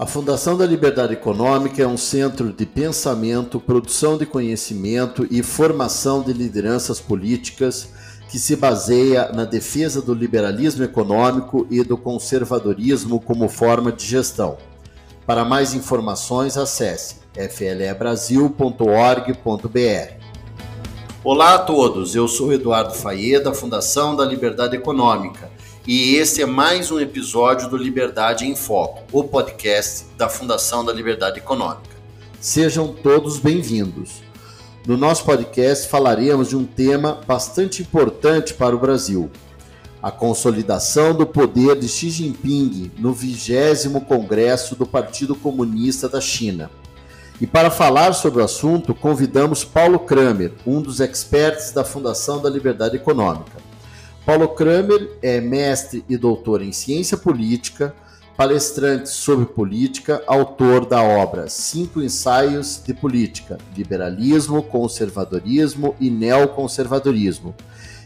A Fundação da Liberdade Econômica é um centro de pensamento, produção de conhecimento e formação de lideranças políticas que se baseia na defesa do liberalismo econômico e do conservadorismo como forma de gestão. Para mais informações, acesse flebrasil.org.br. Olá a todos, eu sou Eduardo Faye, da Fundação da Liberdade Econômica e este é mais um episódio do Liberdade em Foco, o podcast da Fundação da Liberdade Econômica. Sejam todos bem-vindos. No nosso podcast falaremos de um tema bastante importante para o Brasil: a consolidação do poder de Xi Jinping no 20 Congresso do Partido Comunista da China. E para falar sobre o assunto, convidamos Paulo Kramer, um dos experts da Fundação da Liberdade Econômica. Paulo Kramer é mestre e doutor em ciência política, palestrante sobre política, autor da obra Cinco Ensaios de Política: Liberalismo, Conservadorismo e Neoconservadorismo.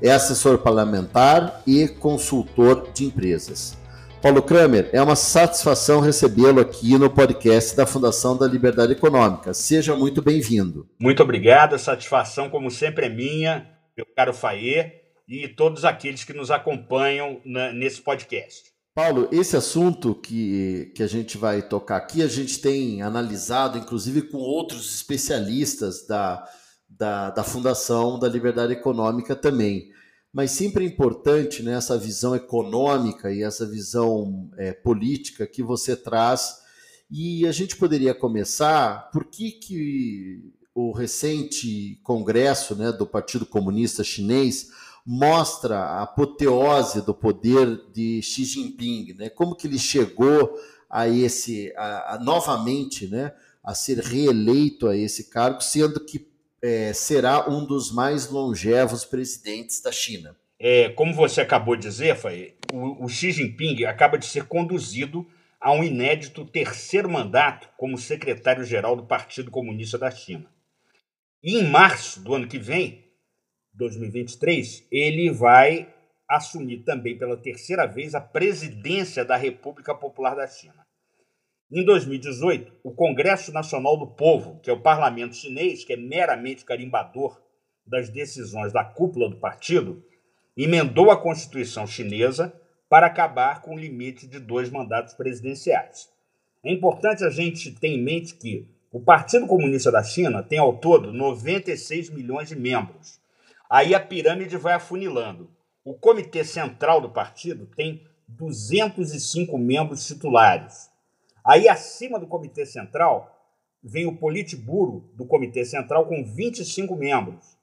É assessor parlamentar e consultor de empresas. Paulo Kramer, é uma satisfação recebê-lo aqui no podcast da Fundação da Liberdade Econômica. Seja muito bem-vindo. Muito obrigado, a satisfação, como sempre, é minha, meu caro Faê e todos aqueles que nos acompanham na, nesse podcast. Paulo, esse assunto que, que a gente vai tocar aqui, a gente tem analisado, inclusive com outros especialistas da, da, da Fundação da Liberdade Econômica também. Mas sempre é importante né, essa visão econômica e essa visão é, política que você traz. E a gente poderia começar por que, que o recente congresso né, do Partido Comunista Chinês mostra a apoteose do poder de Xi Jinping, né? Como que ele chegou a esse, a, a, novamente, né, a ser reeleito a esse cargo, sendo que é, será um dos mais longevos presidentes da China. É, como você acabou de dizer, Fai, o, o Xi Jinping acaba de ser conduzido a um inédito terceiro mandato como secretário-geral do Partido Comunista da China. E em março do ano que vem, 2023, ele vai assumir também pela terceira vez a presidência da República Popular da China. Em 2018, o Congresso Nacional do Povo, que é o parlamento chinês, que é meramente carimbador das decisões da cúpula do partido, emendou a Constituição chinesa para acabar com o limite de dois mandatos presidenciais. É importante a gente ter em mente que o Partido Comunista da China tem ao todo 96 milhões de membros Aí a pirâmide vai afunilando. O comitê central do partido tem 205 membros titulares. Aí acima do comitê central vem o Politburo do comitê central com 25 membros.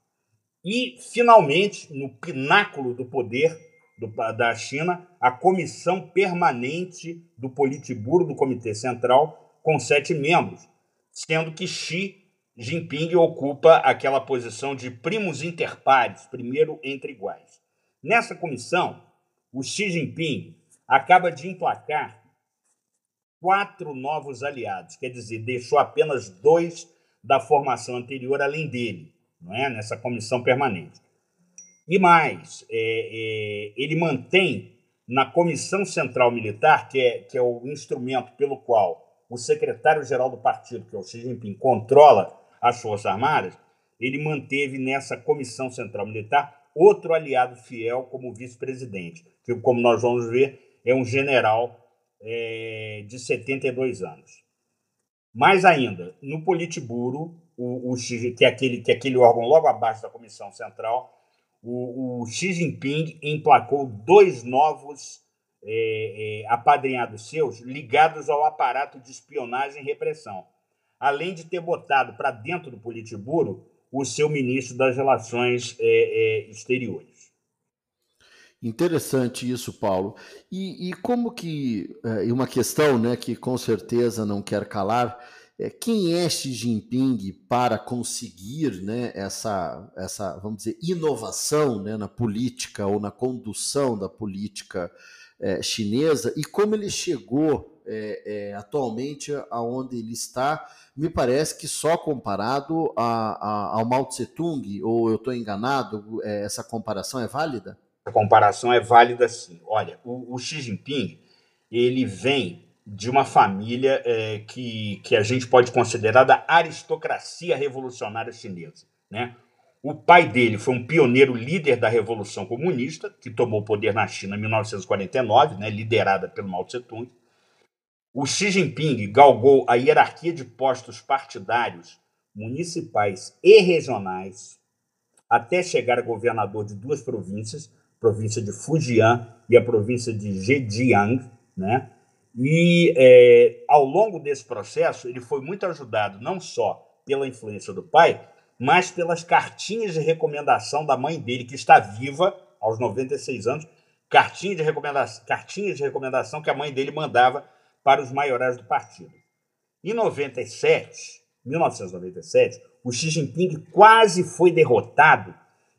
E, finalmente, no pináculo do poder do, da China, a comissão permanente do Politburo do Comitê Central, com sete membros, sendo que Xi Jinping ocupa aquela posição de primos inter pares, primeiro entre iguais. Nessa comissão, o Xi Jinping acaba de emplacar quatro novos aliados, quer dizer, deixou apenas dois da formação anterior além dele, não é? nessa comissão permanente. E mais, é, é, ele mantém na Comissão Central Militar, que é, que é o instrumento pelo qual o secretário-geral do partido, que é o Xi Jinping, controla as Forças Armadas, ele manteve nessa Comissão Central Militar outro aliado fiel como vice-presidente, que, como nós vamos ver, é um general é, de 72 anos. Mais ainda, no Politburo, o, o, que, é aquele, que é aquele órgão logo abaixo da Comissão Central, o, o Xi Jinping emplacou dois novos é, é, apadrinhados seus ligados ao aparato de espionagem e repressão além de ter botado para dentro do Politburo o seu ministro das Relações é, é, Exteriores. Interessante isso, Paulo. E, e como que, é, e uma questão né, que com certeza não quer calar, é, quem é Xi Jinping para conseguir né, essa, essa, vamos dizer, inovação né, na política ou na condução da política é, chinesa e como ele chegou é, é, atualmente aonde ele está me parece que só comparado a, a, ao Mao Tse Tung, ou eu estou enganado, é, essa comparação é válida? A comparação é válida sim. Olha, o, o Xi Jinping, ele vem de uma família é, que, que a gente pode considerar da aristocracia revolucionária chinesa. Né? O pai dele foi um pioneiro líder da Revolução Comunista, que tomou poder na China em 1949, né, liderada pelo Mao Tse-tung. O Xi Jinping galgou a hierarquia de postos partidários, municipais e regionais, até chegar a governador de duas províncias, a província de Fujian e a província de Zhejiang, né? E é, ao longo desse processo, ele foi muito ajudado não só pela influência do pai, mas pelas cartinhas de recomendação da mãe dele, que está viva aos 96 anos, cartinhas de recomendação, cartinhas de recomendação que a mãe dele mandava para os maiorais do partido. Em 97, 1997, o Xi Jinping quase foi derrotado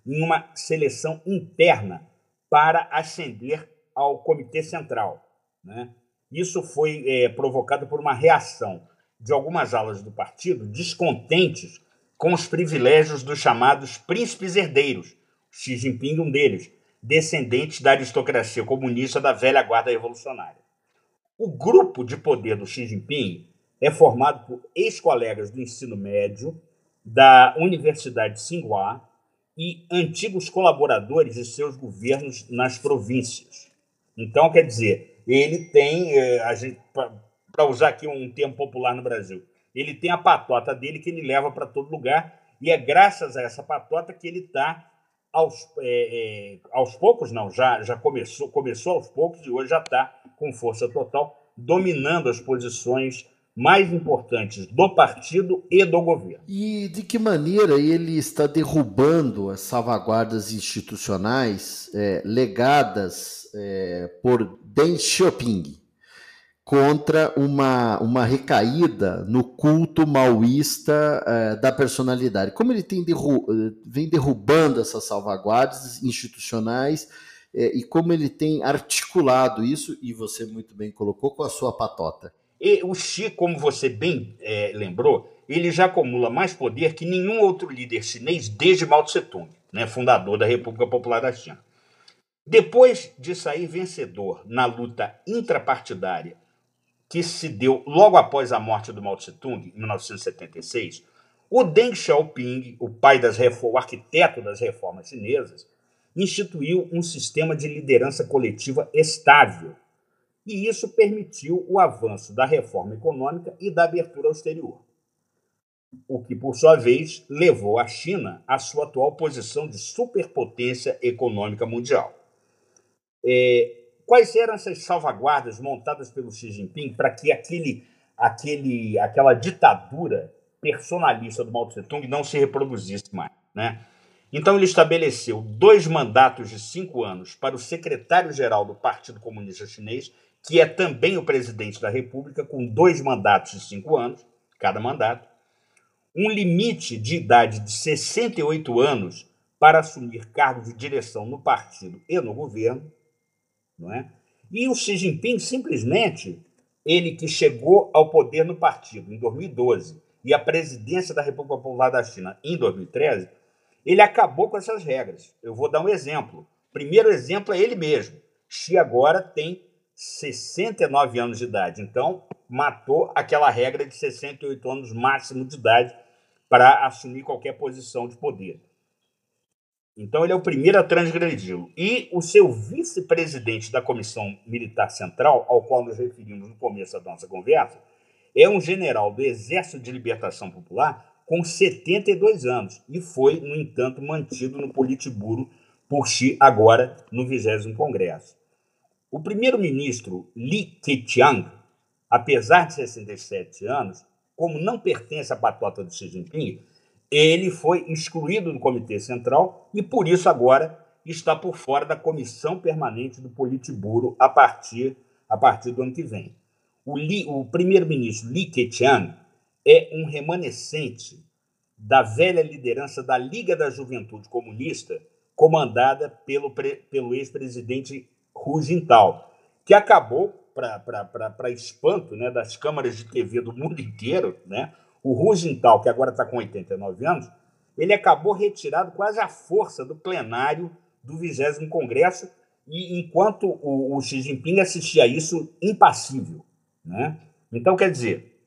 em uma seleção interna para ascender ao Comitê Central. Né? Isso foi é, provocado por uma reação de algumas alas do partido descontentes com os privilégios dos chamados príncipes herdeiros, Xi Jinping um deles, descendentes da aristocracia comunista da velha guarda revolucionária. O grupo de poder do Xi Jinping é formado por ex-colegas do ensino médio da Universidade de Tsinghua e antigos colaboradores de seus governos nas províncias. Então, quer dizer, ele tem, é, para usar aqui um termo popular no Brasil, ele tem a patota dele que ele leva para todo lugar e é graças a essa patota que ele está aos, é, é, aos poucos, não, já, já começou, começou aos poucos e hoje já está com força total, dominando as posições mais importantes do partido e do governo. E de que maneira ele está derrubando as salvaguardas institucionais é, legadas é, por Deng Xiaoping contra uma, uma recaída no culto maoísta é, da personalidade? Como ele derru vem derrubando essas salvaguardas institucionais é, e como ele tem articulado isso, e você muito bem colocou, com a sua patota? E o Xi, como você bem lembrou, ele já acumula mais poder que nenhum outro líder chinês desde Mao Tse-tung, né, fundador da República Popular da China. Depois de sair vencedor na luta intrapartidária que se deu logo após a morte do Mao Tse-tung, em 1976, o Deng Xiaoping, o pai das o arquiteto das reformas chinesas, instituiu um sistema de liderança coletiva estável e isso permitiu o avanço da reforma econômica e da abertura ao exterior. O que, por sua vez, levou a China à sua atual posição de superpotência econômica mundial. É, quais eram essas salvaguardas montadas pelo Xi Jinping para que aquele, aquele, aquela ditadura personalista do Mao Tse-tung não se reproduzisse mais? Né? Então, ele estabeleceu dois mandatos de cinco anos para o secretário-geral do Partido Comunista Chinês que é também o presidente da República, com dois mandatos de cinco anos, cada mandato, um limite de idade de 68 anos para assumir cargos de direção no partido e no governo, não é? E o Xi Jinping simplesmente, ele que chegou ao poder no partido em 2012 e a presidência da República Popular da China em 2013, ele acabou com essas regras. Eu vou dar um exemplo. Primeiro exemplo é ele mesmo. Xi agora tem 69 anos de idade. Então, matou aquela regra de 68 anos máximo de idade para assumir qualquer posição de poder. Então, ele é o primeiro a transgredi-lo. E o seu vice-presidente da Comissão Militar Central, ao qual nos referimos no começo da nossa conversa, é um general do Exército de Libertação Popular com 72 anos e foi, no entanto, mantido no Politburo por Xi agora no 20 Congresso. O primeiro-ministro Li Keqiang, apesar de 67 anos, como não pertence à patota do Xi Jinping, ele foi excluído do Comitê Central e, por isso, agora está por fora da comissão permanente do Politburo a partir, a partir do ano que vem. O, o primeiro-ministro Li Keqiang é um remanescente da velha liderança da Liga da Juventude Comunista, comandada pelo, pelo ex-presidente Hu Jintao, que acabou, para espanto né, das câmaras de TV do mundo inteiro, né, o Hu Jintao, que agora está com 89 anos, ele acabou retirado quase à força do plenário do 20 Congresso, e enquanto o, o Xi Jinping assistia a isso impassível. Né? Então, quer dizer,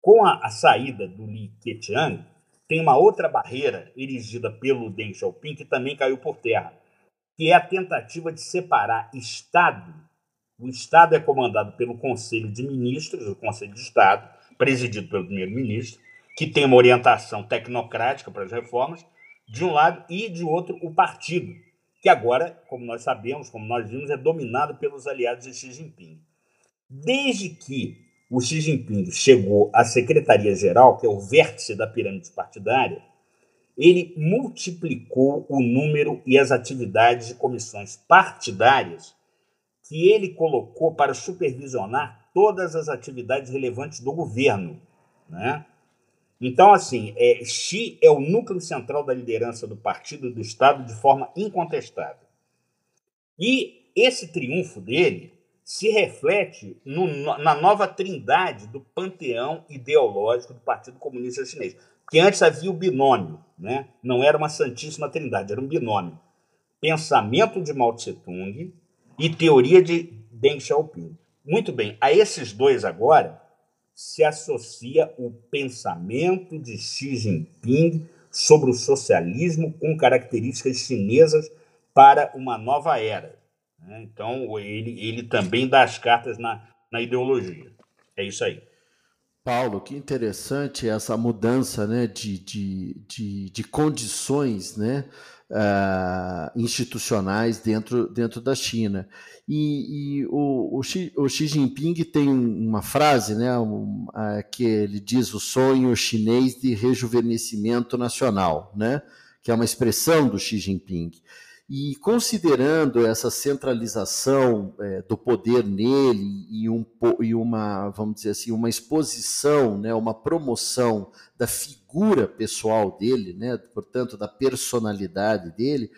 com a, a saída do Li Keqiang, tem uma outra barreira erigida pelo Deng Xiaoping que também caiu por terra, que é a tentativa de separar Estado. O Estado é comandado pelo Conselho de Ministros, o Conselho de Estado, presidido pelo primeiro-ministro, que tem uma orientação tecnocrática para as reformas, de um lado, e de outro, o partido, que agora, como nós sabemos, como nós vimos, é dominado pelos aliados de Xi Jinping. Desde que o Xi Jinping chegou à Secretaria-Geral, que é o vértice da pirâmide partidária, ele multiplicou o número e as atividades de comissões partidárias que ele colocou para supervisionar todas as atividades relevantes do governo. Né? Então, assim, é, Xi é o núcleo central da liderança do partido e do Estado de forma incontestável. E esse triunfo dele se reflete no, na nova trindade do panteão ideológico do Partido Comunista Chinês. Porque antes havia o binômio, né? não era uma santíssima trindade, era um binômio. Pensamento de Mao Tse-tung e teoria de Deng Xiaoping. Muito bem, a esses dois agora se associa o pensamento de Xi Jinping sobre o socialismo com características chinesas para uma nova era. Né? Então, ele, ele também dá as cartas na, na ideologia. É isso aí. Paulo, que interessante essa mudança né, de, de, de, de condições né, uh, institucionais dentro, dentro da China. E, e o, o, Xi, o, Xi, Jinping tem uma frase né, um, uh, que ele diz o sonho chinês de rejuvenescimento nacional, né, que é uma expressão do Xi Jinping. E considerando essa centralização é, do poder nele e, um, e, uma, vamos dizer assim, uma exposição, né, uma promoção da figura pessoal dele, né, portanto, da personalidade dele,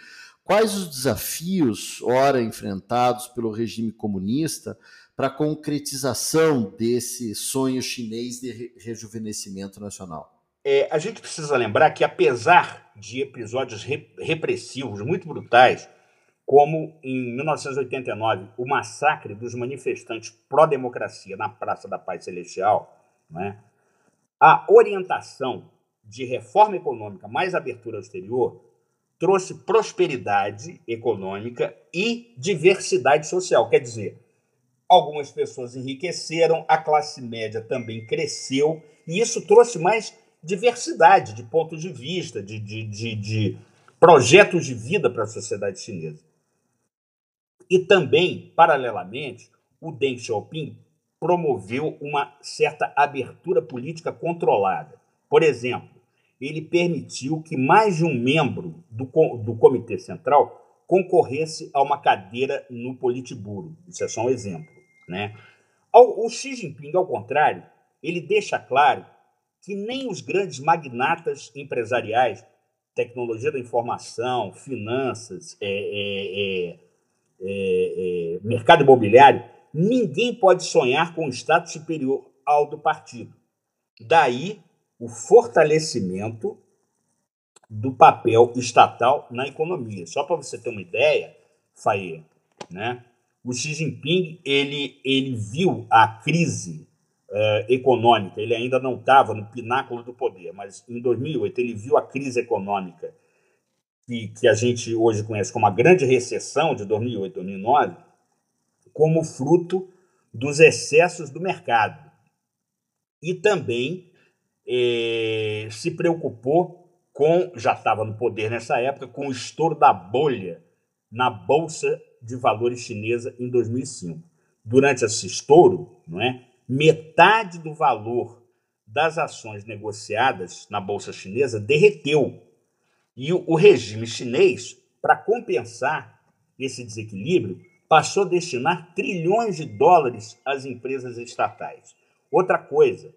quais os desafios, ora enfrentados pelo regime comunista, para a concretização desse sonho chinês de rejuvenescimento nacional? É, a gente precisa lembrar que, apesar de episódios re repressivos muito brutais, como em 1989 o massacre dos manifestantes pró-democracia na Praça da Paz Celestial, né, a orientação de reforma econômica mais abertura ao exterior trouxe prosperidade econômica e diversidade social. Quer dizer, algumas pessoas enriqueceram, a classe média também cresceu, e isso trouxe mais diversidade de pontos de vista, de, de, de, de projetos de vida para a sociedade chinesa. E também, paralelamente, o Deng Xiaoping promoveu uma certa abertura política controlada. Por exemplo, ele permitiu que mais de um membro do, do Comitê Central concorresse a uma cadeira no Politburo. Isso é só um exemplo. Né? O Xi Jinping, ao contrário, ele deixa claro que nem os grandes magnatas empresariais, tecnologia da informação, finanças, é, é, é, é, é mercado imobiliário, ninguém pode sonhar com um status superior ao do partido. Daí o fortalecimento do papel estatal na economia. Só para você ter uma ideia, Faye, né? o Xi Jinping ele, ele viu a crise é, econômica. Ele ainda não estava no pináculo do poder, mas em 2008 ele viu a crise econômica que, que a gente hoje conhece como a grande recessão de 2008, 2009, como fruto dos excessos do mercado. E também é, se preocupou com, já estava no poder nessa época, com o estouro da bolha na Bolsa de Valores chinesa em 2005. Durante esse estouro, não é, metade do valor das ações negociadas na bolsa chinesa derreteu. E o, regime chinês, para compensar esse desequilíbrio, passou a destinar trilhões de dólares às empresas estatais. Outra coisa,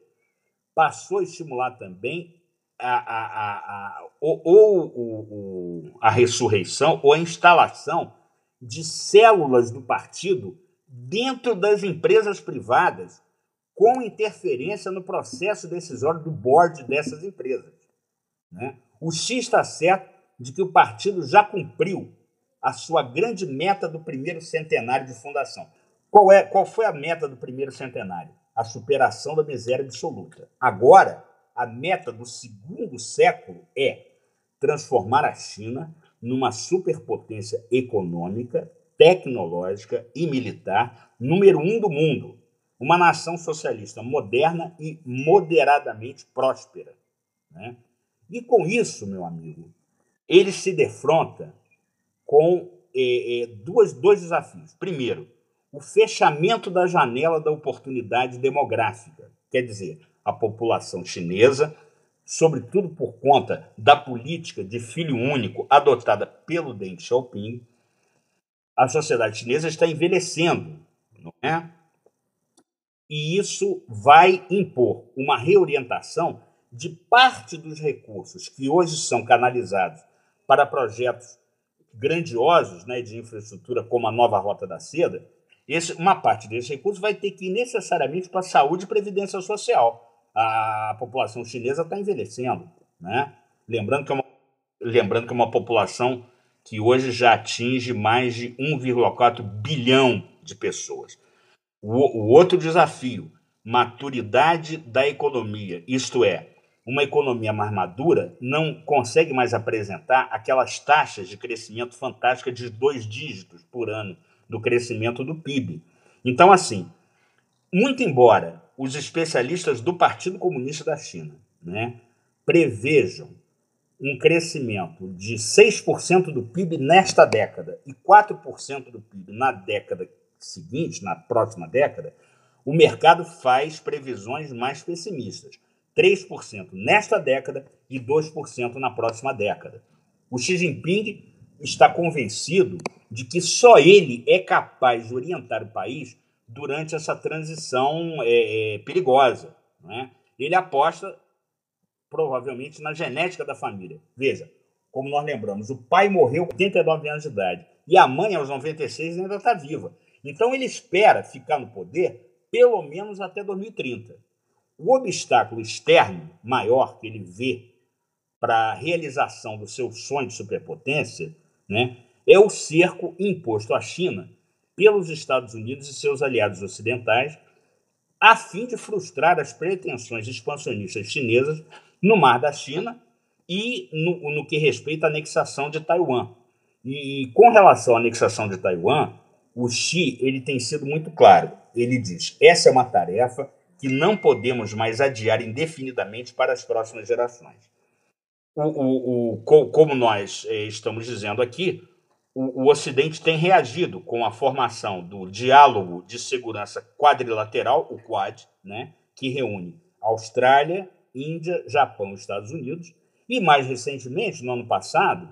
passou a estimular também a, a, a, a ou, ou, a ressurreição ou a instalação de células do partido dentro das empresas privadas com interferência no processo decisório do board dessas empresas. Né? O X está certo de que o partido já cumpriu a sua grande meta do primeiro centenário de fundação. Qual, é, qual foi a meta do primeiro centenário? A superação da miséria absoluta. Agora, a meta do segundo século é transformar a China numa superpotência econômica, tecnológica e militar número um do mundo. Uma nação socialista moderna e moderadamente próspera. Né? E com isso, meu amigo, ele se defronta com é, é, duas, dois desafios. Primeiro, o fechamento da janela da oportunidade demográfica. Quer dizer, a população chinesa, sobretudo por conta da política de filho único adotada pelo Deng Xiaoping, a sociedade chinesa está envelhecendo, não é? E isso vai impor uma reorientação de parte dos recursos que hoje são canalizados para projetos grandiosos né, de infraestrutura, como a nova Rota da Seda, esse, uma parte desses recursos vai ter que ir necessariamente para saúde e previdência social. A população chinesa está envelhecendo. Né? Lembrando, que é uma, lembrando que é uma população que hoje já atinge mais de 1,4 bilhão de pessoas. O, o outro desafio, maturidade da economia, isto é, uma economia mais madura não consegue mais apresentar aquelas taxas de crescimento fantásticas de dois dígitos por ano do crescimento do PIB. Então, assim, muito embora os especialistas do Partido Comunista da China né, prevejam um crescimento de 6% do PIB nesta década e 4% do PIB na década seguinte, na próxima década, o mercado faz previsões mais pessimistas. 3% nesta década e 2% na próxima década. O Xi Jinping está convencido de que só ele é capaz de orientar o país durante essa transição é, é, perigosa. Né? Ele aposta provavelmente na genética da família. Veja, como nós lembramos, o pai morreu com 89 anos de idade e a mãe, aos 96, ainda está viva. Então ele espera ficar no poder pelo menos até 2030. O obstáculo externo maior que ele vê para a realização do seu sonho de superpotência né, é o cerco imposto à China pelos Estados Unidos e seus aliados ocidentais, a fim de frustrar as pretensões expansionistas chinesas no Mar da China e no, no que respeita à anexação de Taiwan. E com relação à anexação de Taiwan, o Xi ele tem sido muito claro. Ele diz: essa é uma tarefa que não podemos mais adiar indefinidamente para as próximas gerações. O, o, o, como nós eh, estamos dizendo aqui, o, o Ocidente tem reagido com a formação do Diálogo de Segurança Quadrilateral, o Quad, né, que reúne Austrália, Índia, Japão e Estados Unidos, e mais recentemente, no ano passado,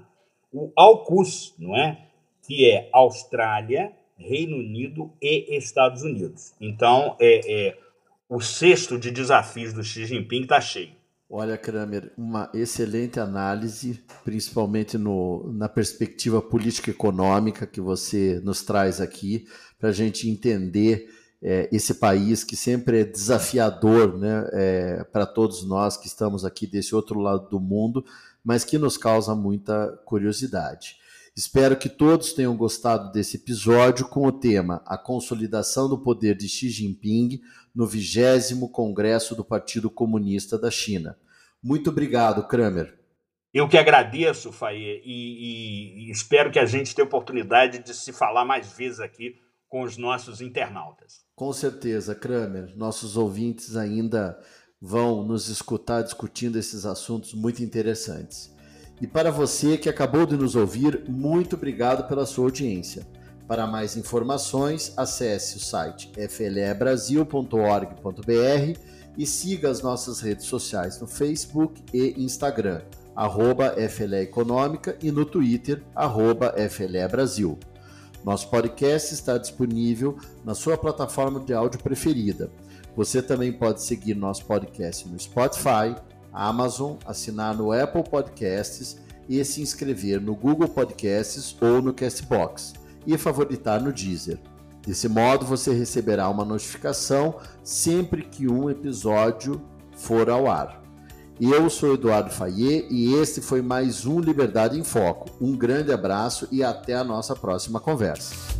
o AUKUS, não é? que é Austrália, Reino Unido e Estados Unidos. Então, é, é o cesto de desafios do Xi Jinping está cheio. Olha, Kramer, uma excelente análise, principalmente no, na perspectiva política econômica que você nos traz aqui, para a gente entender é, esse país que sempre é desafiador né, é, para todos nós que estamos aqui desse outro lado do mundo, mas que nos causa muita curiosidade. Espero que todos tenham gostado desse episódio com o tema A Consolidação do Poder de Xi Jinping no 20 Congresso do Partido Comunista da China. Muito obrigado, Kramer. Eu que agradeço, Faye, e, e, e espero que a gente tenha oportunidade de se falar mais vezes aqui com os nossos internautas. Com certeza, Kramer. Nossos ouvintes ainda vão nos escutar discutindo esses assuntos muito interessantes. E para você que acabou de nos ouvir, muito obrigado pela sua audiência. Para mais informações, acesse o site flebrasil.org.br e siga as nossas redes sociais no Facebook e Instagram, arroba FLE Econômica e no Twitter, arroba FLE Brasil. Nosso podcast está disponível na sua plataforma de áudio preferida. Você também pode seguir nosso podcast no Spotify, Amazon, assinar no Apple Podcasts e se inscrever no Google Podcasts ou no Castbox e favoritar no Deezer. Desse modo, você receberá uma notificação sempre que um episódio for ao ar. Eu sou Eduardo Fayet e este foi mais um Liberdade em Foco. Um grande abraço e até a nossa próxima conversa.